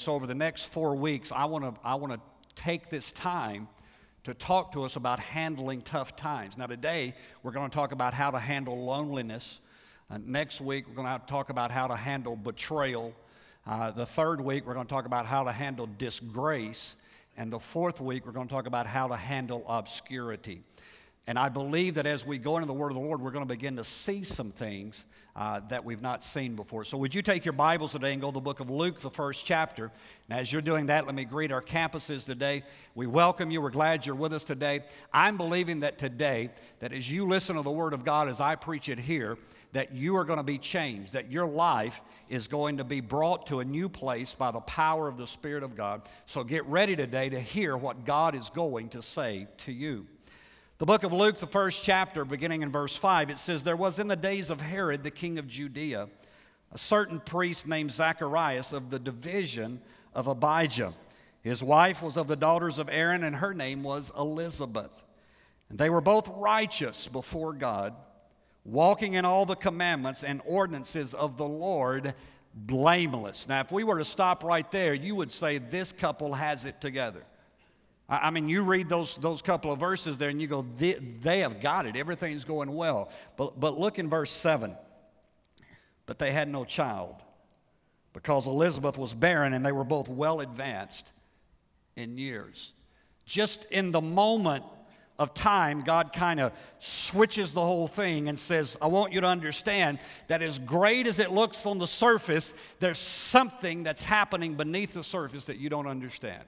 so, over the next four weeks, I want to I want to take this time to talk to us about handling tough times. Now, today, we're going to talk about how to handle loneliness. Uh, next week, we're going to talk about how to handle betrayal. Uh, the third week, we're going to talk about how to handle disgrace. And the fourth week, we're going to talk about how to handle obscurity. And I believe that as we go into the Word of the Lord, we're going to begin to see some things uh, that we've not seen before. So, would you take your Bibles today and go to the book of Luke, the first chapter? And as you're doing that, let me greet our campuses today. We welcome you. We're glad you're with us today. I'm believing that today, that as you listen to the Word of God as I preach it here, that you are going to be changed, that your life is going to be brought to a new place by the power of the Spirit of God. So get ready today to hear what God is going to say to you. The book of Luke, the first chapter, beginning in verse 5, it says, There was in the days of Herod, the king of Judea, a certain priest named Zacharias of the division of Abijah. His wife was of the daughters of Aaron, and her name was Elizabeth. And they were both righteous before God, walking in all the commandments and ordinances of the Lord blameless. Now, if we were to stop right there, you would say this couple has it together. I mean, you read those, those couple of verses there and you go, they, they have got it. Everything's going well. But, but look in verse 7. But they had no child because Elizabeth was barren and they were both well advanced in years. Just in the moment of time, God kind of switches the whole thing and says, I want you to understand that as great as it looks on the surface, there's something that's happening beneath the surface that you don't understand.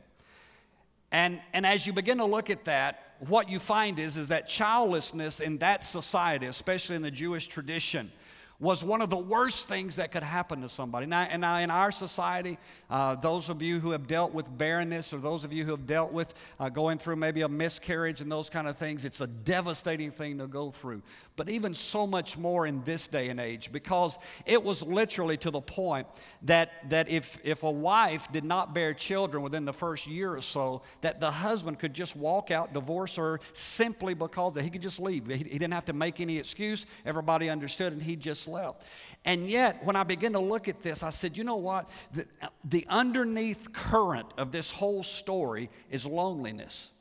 And, and as you begin to look at that, what you find is, is that childlessness in that society, especially in the Jewish tradition, was one of the worst things that could happen to somebody. Now, and now in our society, uh, those of you who have dealt with barrenness or those of you who have dealt with uh, going through maybe a miscarriage and those kind of things, it's a devastating thing to go through. But even so much more in this day and age because it was literally to the point that, that if, if a wife did not bear children within the first year or so, that the husband could just walk out, divorce her simply because he could just leave. He, he didn't have to make any excuse. Everybody understood and he just left. And yet, when I began to look at this, I said, you know what? The, the underneath current of this whole story is loneliness.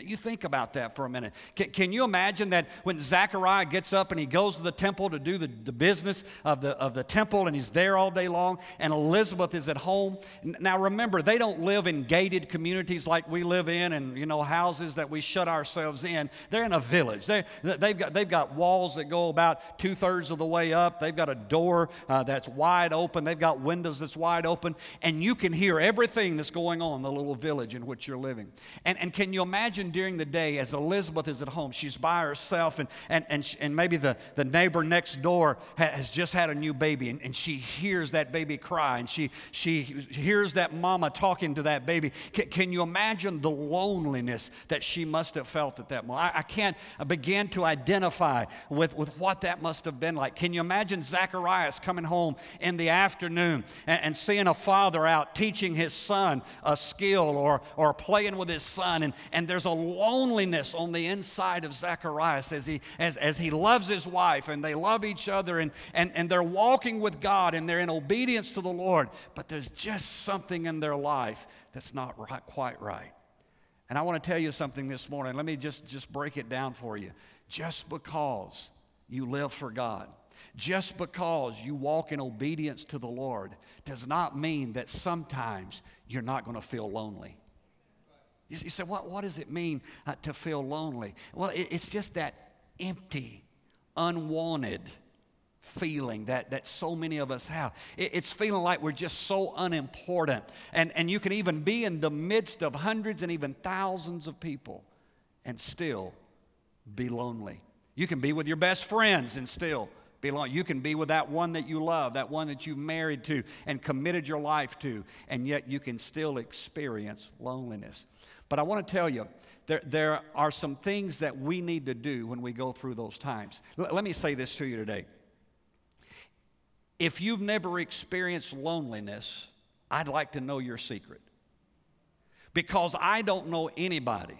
You think about that for a minute. Can, can, you imagine that when Zechariah gets up and he goes to the temple to do the, the business of the, of the temple and he's there all day long and Elizabeth is at home? Now remember, they don't live in gated communities like we live in and, you know, houses that we shut ourselves in. They're in a village. They, they've, got, they've got walls that go about two thirds of the way up. They've got a door uh, that's wide open. They've got windows that's wide open. And you can hear everything that's going on in the little village in which you're living. And, and can you imagine? During the day as Elizabeth is at home, she's by herself, and, and, and, and maybe the, the neighbor next door has just had a new baby, and, and she hears that baby cry, and she, she hears that mama talking to that baby. Can, can you imagine the loneliness that she must have felt at that moment? I, I can't begin to identify with, with what that must have been like. Can you imagine Zacharias coming home in the afternoon and, and seeing a father out teaching his son a skill or, or playing with his son, and, and there's a loneliness on the inside of Zacharias as he, as, as he loves his wife and they love each other and, and, and they're walking with God and they're in obedience to the Lord, but there's just something in their life that's not right, quite right. And I want to tell you something this morning. Let me just, just break it down for you. Just because you live for God, just because you walk in obedience to the Lord, does not mean that sometimes you're not going to feel lonely. You, you say, what, what does it mean uh, to feel lonely? Well, it, it's just that empty, unwanted feeling that, that so many of us have. It, it's feeling like we're just so unimportant. And, and you can even be in the midst of hundreds and even thousands of people and still be lonely. You can be with your best friends and still be lonely. You can be with that one that you love, that one that you've married to and committed your life to, and yet you can still experience loneliness. But I want to tell you, there, there are some things that we need to do when we go through those times. L- let me say this to you today. If you've never experienced loneliness, I'd like to know your secret. Because I don't know anybody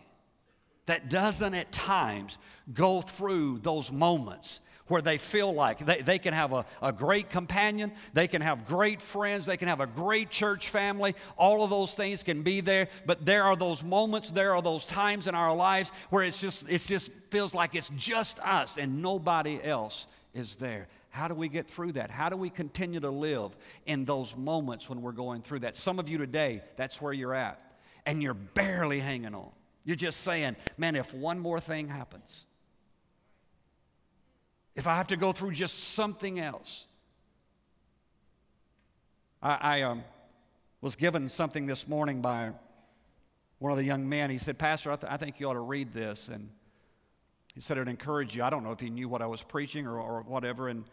that doesn't at times go through those moments where they feel like they, they can have a, a great companion, they can have great friends, they can have a great church family. All of those things can be there, but there are those moments, there are those times in our lives where it's just, it just feels like it's just us and nobody else is there. How do we get through that? How do we continue to live in those moments when we're going through that? Some of you today, that's where you're at, and you're barely hanging on. You're just saying, man, if one more thing happens, if I have to go through just something else. I, I um, was given something this morning by one of the young men. He said, Pastor, I, th- I think you ought to read this. And he said it encouraged you. I don't know if he knew what I was preaching or, or whatever. And,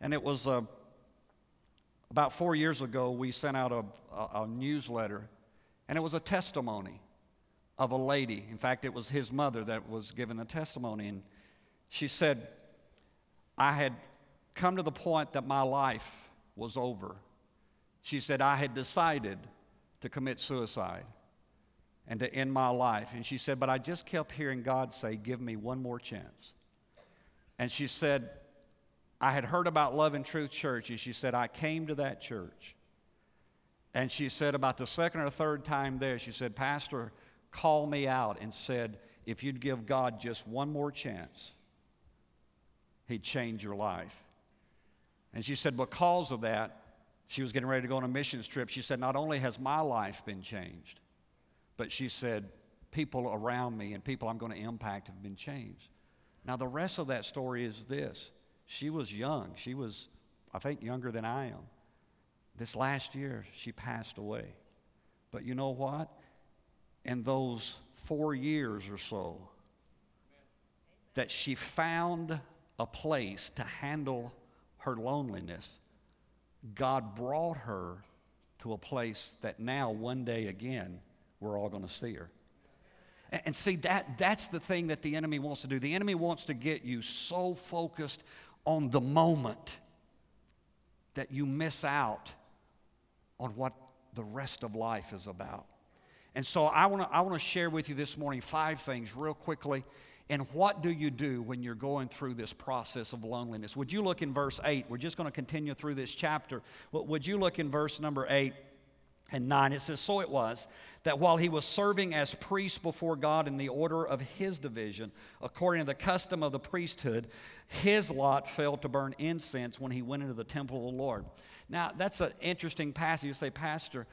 and it was uh, about four years ago, we sent out a, a, a newsletter, and it was a testimony of a lady. In fact, it was his mother that was giving the testimony. And she said, I had come to the point that my life was over. She said, I had decided to commit suicide and to end my life. And she said, But I just kept hearing God say, Give me one more chance. And she said, I had heard about Love and Truth Church, and she said, I came to that church. And she said, about the second or third time there, she said, Pastor called me out and said, If you'd give God just one more chance, He'd change your life. And she said, because of that, she was getting ready to go on a missions trip. She said, not only has my life been changed, but she said, people around me and people I'm going to impact have been changed. Now, the rest of that story is this she was young. She was, I think, younger than I am. This last year, she passed away. But you know what? In those four years or so, that she found a place to handle her loneliness, God brought her to a place that now, one day again, we're all going to see her. And, see, that, that's the thing that the enemy wants to do. The enemy wants to get you so focused on the moment that you miss out on what the rest of life is about. And so I want to I want to share with you this morning five things real quickly and what do you do when you're going through this process of loneliness? Would you look in verse 8? We're just going to continue through this chapter. Would you look in verse number 8 and 9? It says, So it was that while he was serving as priest before God in the order of his division, according to the custom of the priesthood, his lot fell to burn incense when he went into the temple of the Lord. Now, that's an interesting passage. You say, Pastor,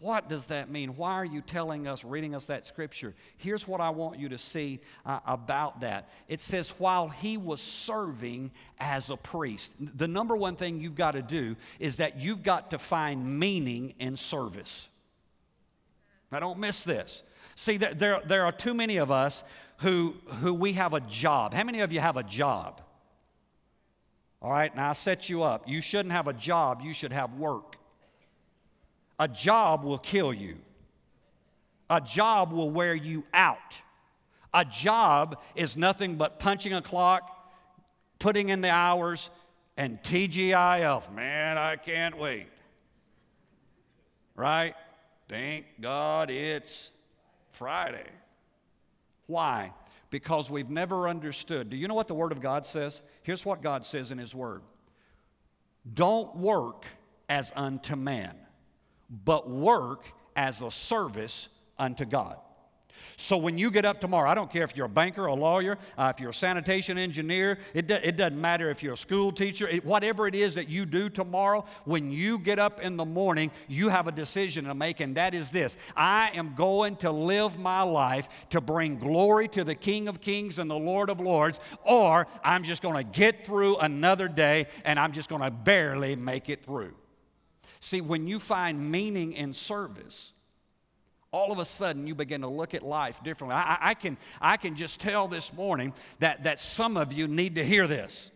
what does that mean? Why are you telling us, reading us that scripture? Here's what I want you to see uh, about that. It says, while he was serving as a priest. The number one thing you've got to do is that you've got to find meaning in service. Now, don't miss this. See, there, there, are too many of us who, who we have a job. How many of you have a job? All right, now I set you up. You shouldn't have a job, you should have work. A job will kill you. A job will wear you out. A job is nothing but punching a clock, putting in the hours, and TGIF. Man, I can't wait. Right? Thank God it's Friday. Why? Because we've never understood. Do you know what the Word of God says? Here's what God says in His Word Don't work as unto man but work as a service unto God. So when you get up tomorrow, I don't care if you're a banker, a lawyer, uh, if you're a sanitation engineer, it, do, it doesn't matter if you're a school teacher, it, whatever it is that you do tomorrow, when you get up in the morning, you have a decision to make, and that is this I am going to live my life to bring glory to the King of Kings and the Lord of Lords, or I'm just going to get through another day and I'm just going to barely make it through. See, when you find meaning in service, all of a sudden you begin to look at life differently. I, I, can, I can just tell this morning that, that some of you need to hear this.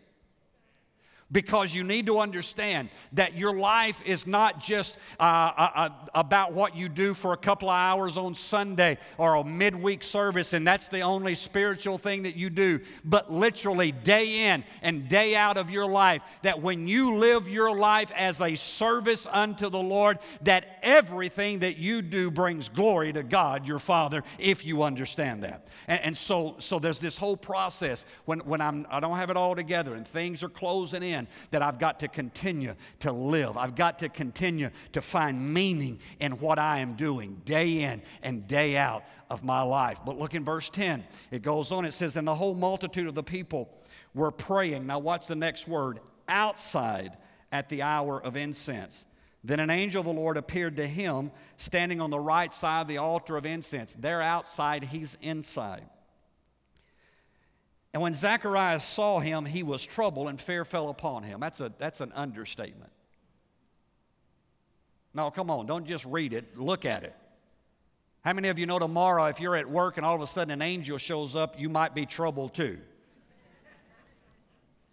Because you need to understand that your life is not just uh, uh, uh, about what you do for a couple of hours on Sunday or a midweek service, and that's the only spiritual thing that you do, but literally day in and day out of your life. That when you live your life as a service unto the Lord, that everything that you do brings glory to God, your Father, if you understand that. And, and so, so there's this whole process when, when I'm, I don't have it all together and things are closing in that I've got to continue to live. I've got to continue to find meaning in what I am doing day in and day out of my life. But look in verse 10. It goes on, it says, And the whole multitude of the people were praying. Now, watch the next word outside at the hour of incense. Then an angel of the Lord appeared to him standing on the right side of the altar of incense. They're outside, he's inside. And when Zacharias saw him, he was troubled and fear fell upon him. That's, a, that's an understatement. No, come on, don't just read it, look at it. How many of you know tomorrow, if you're at work and all of a sudden an angel shows up, you might be troubled too?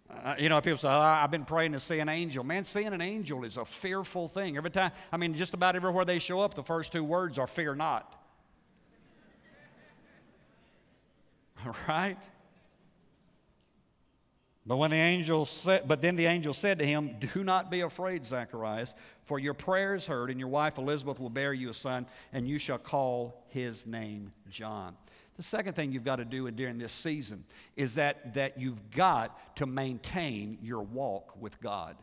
Uh, you know, people say, oh, I've been praying to see an angel. Man, seeing an angel is a fearful thing. Every time, I mean, just about everywhere they show up, the first two words are fear not. All right? But when the angel said, but then the angel said to him, Do not be afraid, Zacharias, for your prayer is heard, and your wife Elizabeth will bear you a son, and you shall call his name John. The second thing you've got to do during this season is that, that you've got to maintain your walk with God.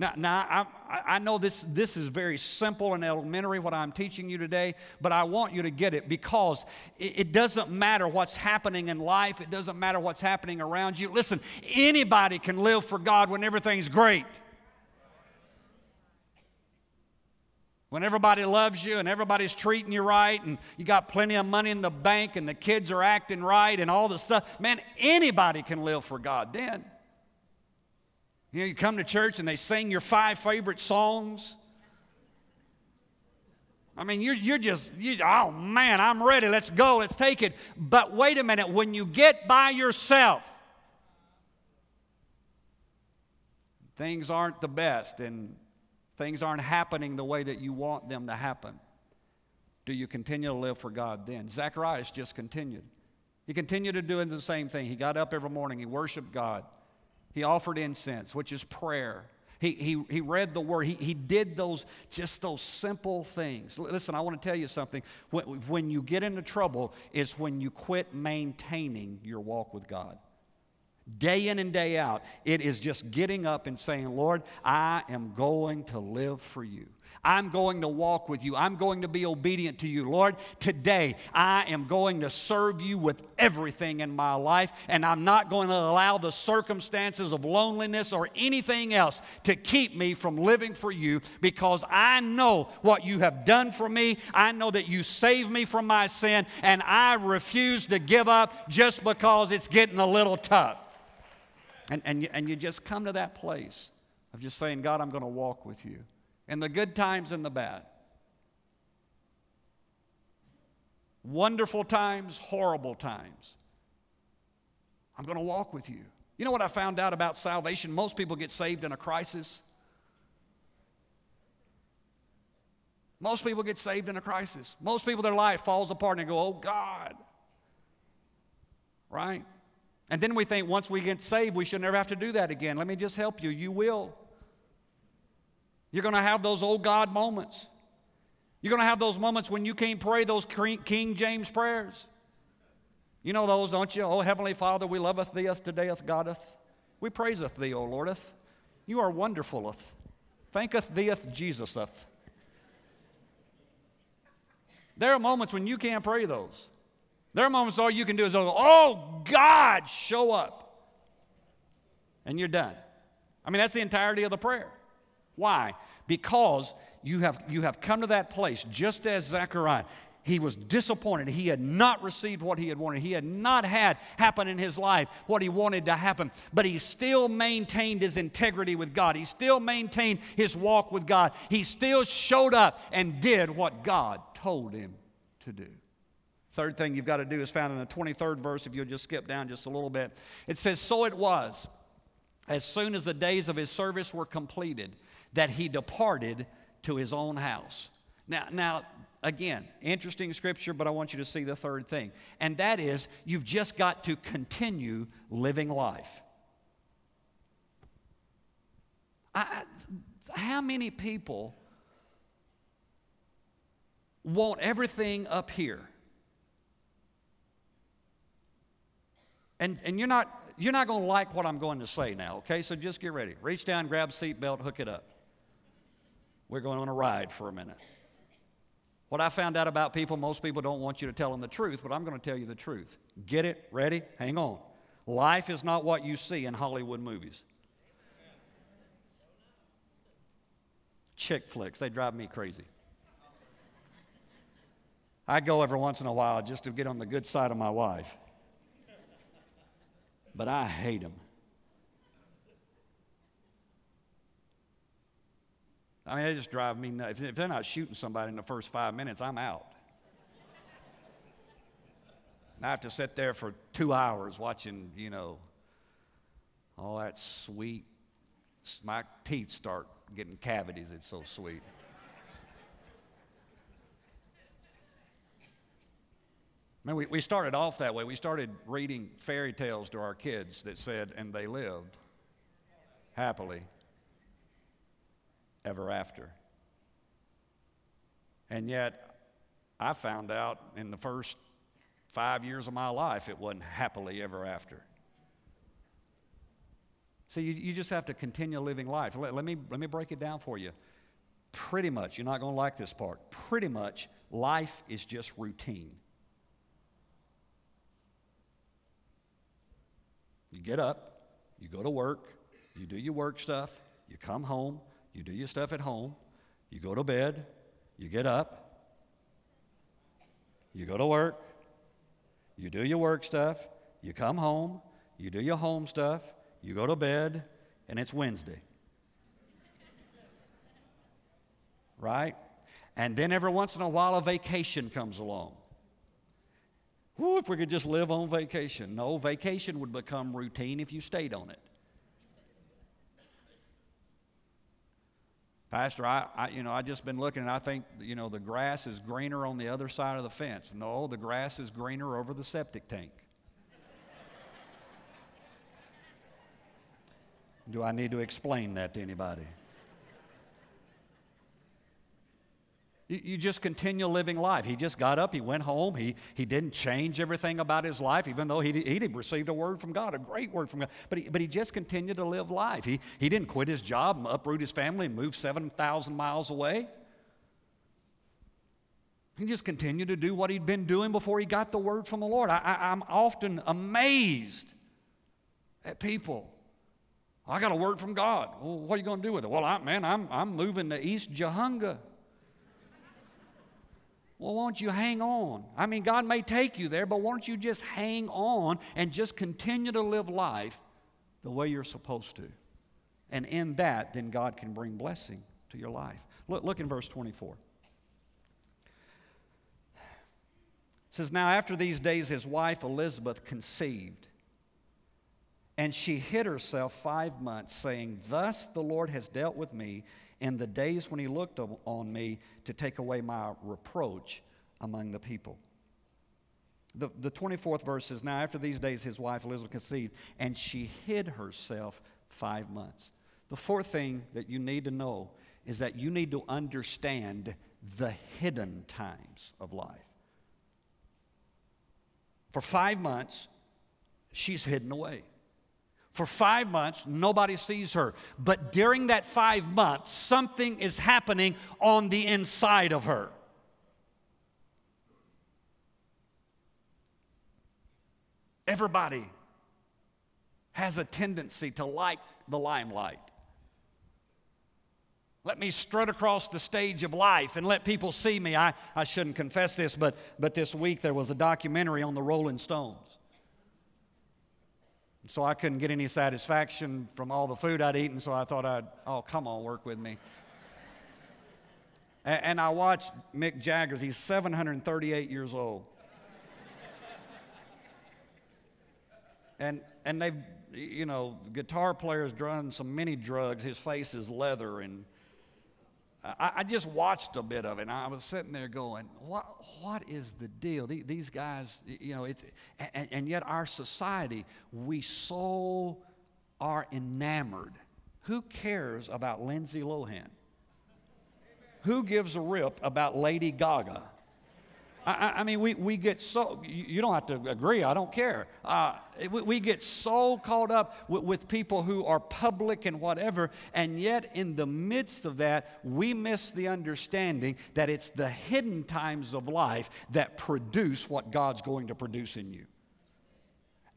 Now, now I, I know this, this is very simple and elementary, what I'm teaching you today, but I want you to get it because it, it doesn't matter what's happening in life, it doesn't matter what's happening around you. Listen, anybody can live for God when everything's great. When everybody loves you and everybody's treating you right and you got plenty of money in the bank and the kids are acting right and all the stuff, man, anybody can live for God then. You know, you come to church and they sing your five favorite songs. I mean, you're, you're just, you, oh man, I'm ready. Let's go. Let's take it. But wait a minute. When you get by yourself, things aren't the best and things aren't happening the way that you want them to happen. Do you continue to live for God then? Zacharias just continued. He continued to do the same thing. He got up every morning, he worshiped God. He offered incense, which is prayer. He, he, he read the word. He, he did those, just those simple things. Listen, I want to tell you something. When, when you get into trouble, is when you quit maintaining your walk with God. Day in and day out, it is just getting up and saying, Lord, I am going to live for you. I'm going to walk with you. I'm going to be obedient to you. Lord, today I am going to serve you with everything in my life, and I'm not going to allow the circumstances of loneliness or anything else to keep me from living for you because I know what you have done for me. I know that you saved me from my sin, and I refuse to give up just because it's getting a little tough. And, and, and you just come to that place of just saying, God, I'm going to walk with you in the good times and the bad. Wonderful times, horrible times. I'm going to walk with you. You know what I found out about salvation? Most people get saved in a crisis. Most people get saved in a crisis. Most people, their life falls apart and they go, oh God. Right? And then we think once we get saved, we should never have to do that again. Let me just help you. You will. You're going to have those old God moments. You're going to have those moments when you can't pray those King James prayers. You know those, don't you? Oh, Heavenly Father, we loveth thee, us todayeth, Godeth. We praiseth thee, O Lordeth. You are wonderfuleth. Thanketh theeth, Jesuseth. There are moments when you can't pray those. There are moments all you can do is oh, God, show up. And you're done. I mean, that's the entirety of the prayer. Why? Because you have, you have come to that place, just as Zechariah. He was disappointed. He had not received what he had wanted. He had not had happen in his life what he wanted to happen. But he still maintained his integrity with God. He still maintained his walk with God. He still showed up and did what God told him to do. Third thing you've got to do is found in the 23rd verse, if you'll just skip down just a little bit. It says, So it was as soon as the days of his service were completed, that he departed to his own house. Now, now again, interesting scripture, but I want you to see the third thing. And that is, you've just got to continue living life. I, how many people want everything up here? And, and you're not, you're not going to like what I'm going to say now, okay? So just get ready. Reach down, grab seatbelt, hook it up. We're going on a ride for a minute. What I found out about people, most people don't want you to tell them the truth, but I'm going to tell you the truth. Get it? Ready? Hang on. Life is not what you see in Hollywood movies. Chick flicks, they drive me crazy. I go every once in a while just to get on the good side of my wife but I hate them. I mean, they just drive me nuts. If they're not shooting somebody in the first five minutes, I'm out. And I have to sit there for two hours watching, you know, all that sweet. My teeth start getting cavities. It's so sweet. Man, we, we started off that way. We started reading fairy tales to our kids that said, and they lived happily ever after. And yet, I found out in the first five years of my life it wasn't happily ever after. See, you, you just have to continue living life. Let, let, me, let me break it down for you. Pretty much, you're not going to like this part. Pretty much, life is just routine. You get up, you go to work, you do your work stuff, you come home, you do your stuff at home, you go to bed, you get up, you go to work, you do your work stuff, you come home, you do your home stuff, you go to bed, and it's Wednesday. right? And then every once in a while, a vacation comes along. Whew, if we could just live on vacation. No, vacation would become routine if you stayed on it. Pastor, I, I, you know, I just been looking and I think, you know, the grass is greener on the other side of the fence. No, the grass is greener over the septic tank. Do I need to explain that to anybody? You, just continue living life. He just got up, he went home, he, he didn't change everything about his life, even though he, he received a word from God, a great word from God. But he, but he just continued to live life. He, he didn't quit his job and uproot his family and move 7,000 miles away. He just continued to do what he'd been doing before he got the word from the Lord. I, I, I'm often amazed at people. I got a word from God. Well, what are you going to do with it? Well, I, man, I'm, I'm moving to East Jahunga. Well, won't you hang on? I mean, God may take you there, but won't you just hang on and just continue to live life the way you're supposed to? And in that, then God can bring blessing to your life. Look, look in verse 24. It says, Now after these days, his wife Elizabeth conceived, and she hid herself five months, saying, Thus the Lord has dealt with me in the days when he looked on me to take away my reproach among the people. The, the 24th verse says, Now after these days his wife Elizabeth conceived, and she hid herself five months. The fourth thing that you need to know is that you need to understand the hidden times of life. For five months, she's hidden away. For five months, nobody sees her. But during that five months, something is happening on the inside of her. Everybody has a tendency to like the limelight. Let me strut across the stage of life and let people see me. I, I shouldn't confess this, but, but this week there was a documentary on the Rolling Stones. So I couldn't get any satisfaction from all the food I'd eaten, so I thought I'd, oh, come on, work with me. and, and I watched Mick Jagger's, he's 738 years old. and and they've you know guitar players done some mini drugs. His face is leather, and I, I, just watched a bit of it. and I was sitting there going, "What what is the deal? These guys, you know, it's and, and yet our society, we so are enamored. Who cares about Lindsay Lohan? Who gives a rip about Lady Gaga? I, I, mean, we, we get so, you don't have to agree, I don't care. Uh, we, we, get so caught up with, with people who are public and whatever, and yet in the midst of that, we miss the understanding that it's the hidden times of life that produce what God's going to produce in you.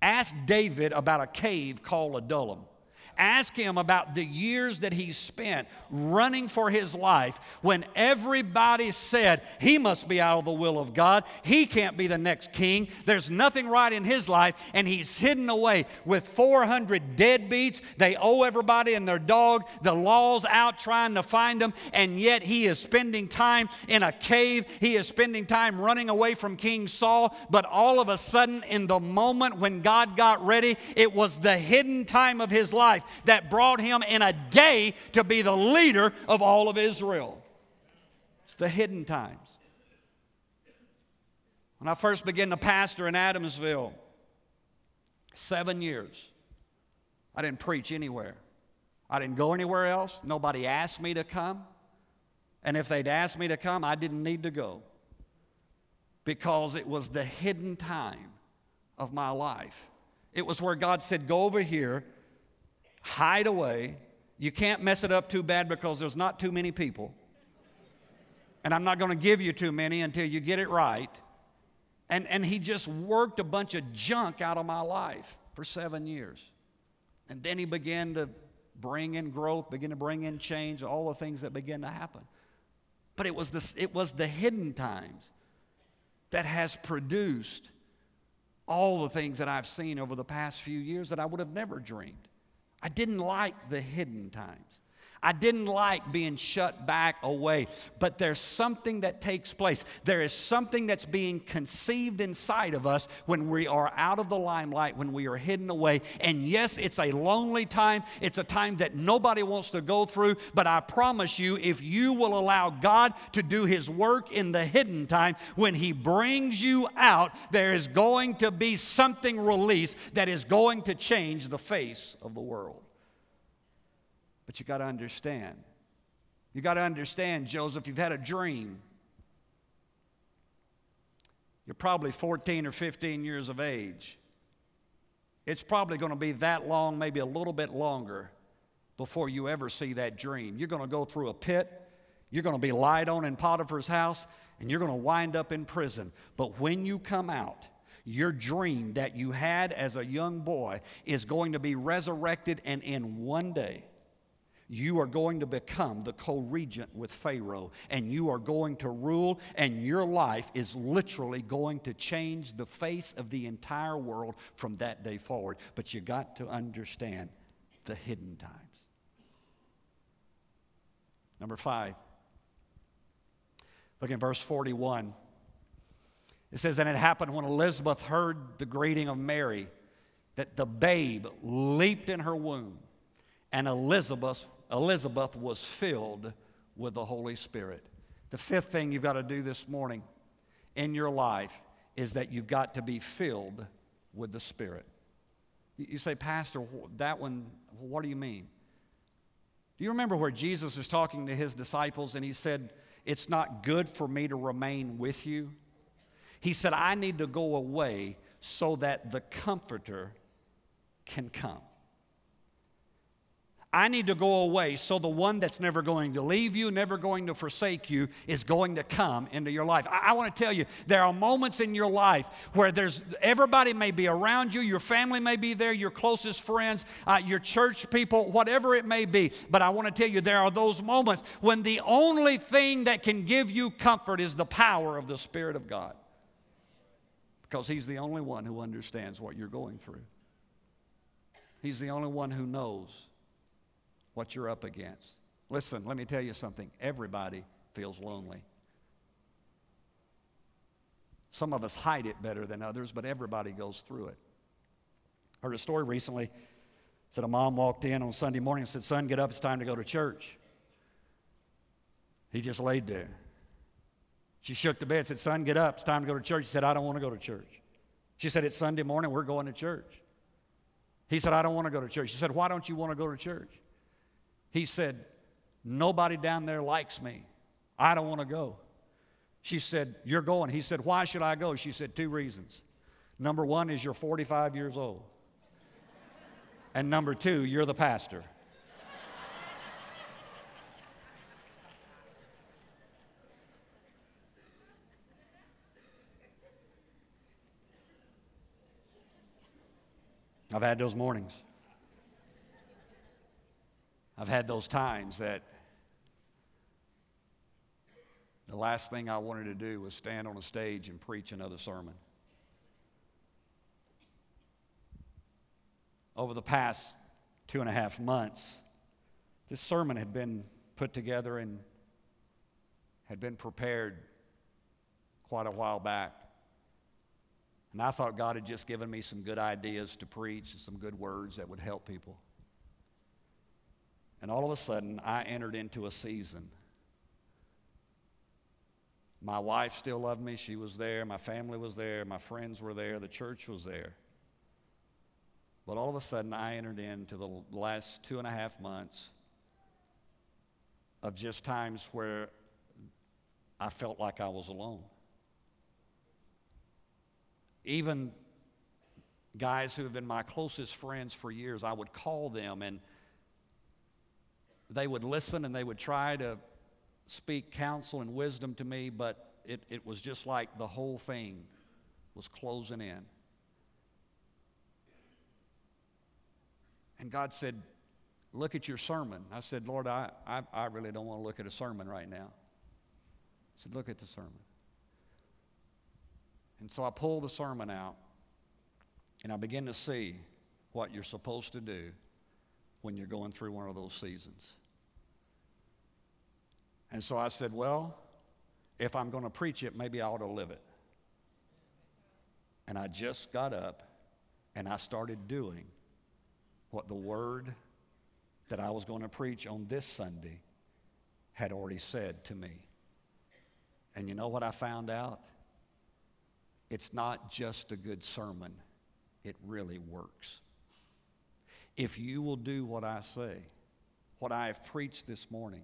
Ask David about a cave called Adullam. Ask him about the years that he spent running for his life when everybody said he must be out of the will of God. He can't be the next king. There's nothing right in his life, and he's hidden away with 400 deadbeats. They owe everybody and their dog. The law's out trying to find them, and yet he is spending time in a cave. He is spending time running away from King Saul. But all of a sudden, in the moment when God got ready, it was the hidden time of his life life that brought him in a day to be the leader of all of Israel. It's the hidden times. When I first began to pastor in Adamsville, seven years, I didn't preach anywhere. I didn't go anywhere else. Nobody asked me to come. And if they'd asked me to come, I didn't need to go because it was the hidden time of my life. It was where God said, Go over here hide away. You can't mess it up too bad because there's not too many people. And I'm not going to give you too many until you get it right. And, and he just worked a bunch of junk out of my life for seven years. And then he began to bring in growth, begin to bring in change, all the things that began to happen. But it was, this, it was the hidden times that has produced all the things that I've seen over the past few years that I would have never dreamed. I didn't like the hidden times. I didn't like being shut back away, but there's something that takes place. There is something that's being conceived inside of us when we are out of the limelight, when we are hidden away. And yes, it's a lonely time. It's a time that nobody wants to go through, but I promise you, if you will allow God to do His work in the hidden time, when He brings you out, there is going to be something released that is going to change the face of the world. But you got to understand. You got to understand, Joseph, you've had a dream. You're probably 14 or 15 years of age. It's probably going to be that long, maybe a little bit longer, before you ever see that dream. You're going to go through a pit. You're going to be lied on in Potiphar's house, and you're going to wind up in prison. But when you come out, your dream that you had as a young boy is going to be resurrected, and in one day, you are going to become the co regent with Pharaoh, and you are going to rule, and your life is literally going to change the face of the entire world from that day forward. But you got to understand the hidden times. Number five, look at verse 41. It says, And it happened when Elizabeth heard the greeting of Mary that the babe leaped in her womb, and Elizabeth Elizabeth was filled with the Holy Spirit. The fifth thing you've got to do this morning in your life is that you've got to be filled with the Spirit. You say, Pastor, that one, what do you mean? Do you remember where Jesus was talking to his disciples and he said, It's not good for me to remain with you? He said, I need to go away so that the Comforter can come. I need to go away so the one that's never going to leave you, never going to forsake you, is going to come into your life. I, I want to tell you, there are moments in your life where there's everybody may be around you, your family may be there, your closest friends, uh, your church people, whatever it may be. But I want to tell you, there are those moments when the only thing that can give you comfort is the power of the Spirit of God. Because He's the only one who understands what you're going through, He's the only one who knows what you're up against. Listen, let me tell you something. Everybody feels lonely. Some of us hide it better than others, but everybody goes through it. I Heard a story recently. Said a mom walked in on Sunday morning and said, Son, get up, it's time to go to church. He just laid there. She shook the bed, said, Son, get up, it's time to go to church. He said, I don't want to go to church. She said, It's Sunday morning, we're going to church. He said, I don't want to go to church. She said, Why don't you want to go to church? He said, Nobody down there likes me. I don't want to go. She said, You're going. He said, Why should I go? She said, Two reasons. Number one is you're 45 years old. And number two, you're the pastor. I've had those mornings. I've had those times that the last thing I wanted to do was stand on a stage and preach another sermon. Over the past two and a half months, this sermon had been put together and had been prepared quite a while back. And I thought God had just given me some good ideas to preach and some good words that would help people. And all of a sudden, I entered into a season. My wife still loved me. She was there. My family was there. My friends were there. The church was there. But all of a sudden, I entered into the last two and a half months of just times where I felt like I was alone even guys who have been my closest friends for years, I would call them and they would listen and they would try to speak counsel and wisdom to me, but it, it was just like the whole thing was closing in. And God said, Look at your sermon. I said, Lord, I, I, I really don't want to look at a sermon right now. He said, Look at the sermon. And so I pull the sermon out and I begin to see what you're supposed to do when you're going through one of those seasons. And so I said, well, if I'm going to preach it, maybe I ought to live it. And I just got up and I started doing what the word that I was going to preach on this Sunday had already said to me. And you know what I found out? It's not just a good sermon, it really works. If you will do what I say, what I have preached this morning,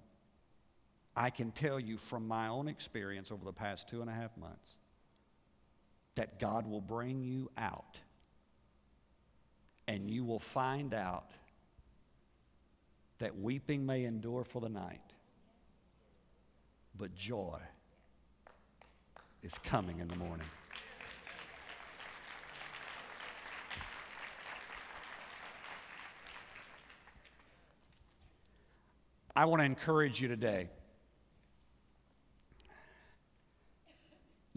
I can tell you from my own experience over the past two and a half months that God will bring you out and you will find out that weeping may endure for the night, but joy is coming in the morning. I want to encourage you today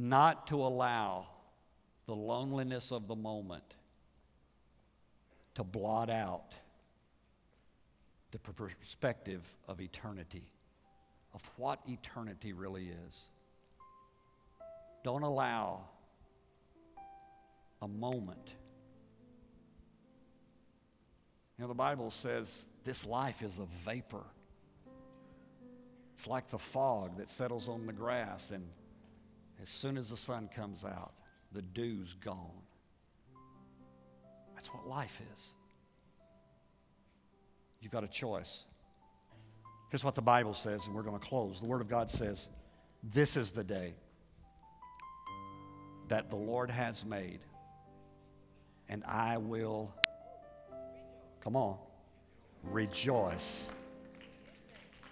not to allow the loneliness of the moment to blot out the perspective of eternity, of what eternity really is. Don't allow a moment. You know, the Bible says this life is a vapor. It's like the fog that settles on the grass, and as soon as the sun comes out, the dew's gone. That's what life is. You've got a choice. Here's what the Bible says, and we're going to close. The Word of God says, This is the day that the Lord has made, and I will, come on, rejoice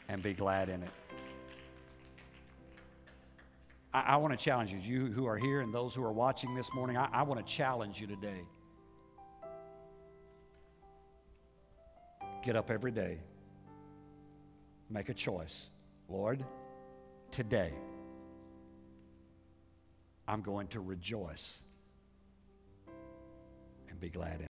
and be glad in it. I, I want to challenge you, you who are here and those who are watching this morning, I, I want to challenge you today. Get up every day, make a choice. Lord, today, I'm going to rejoice and be glad in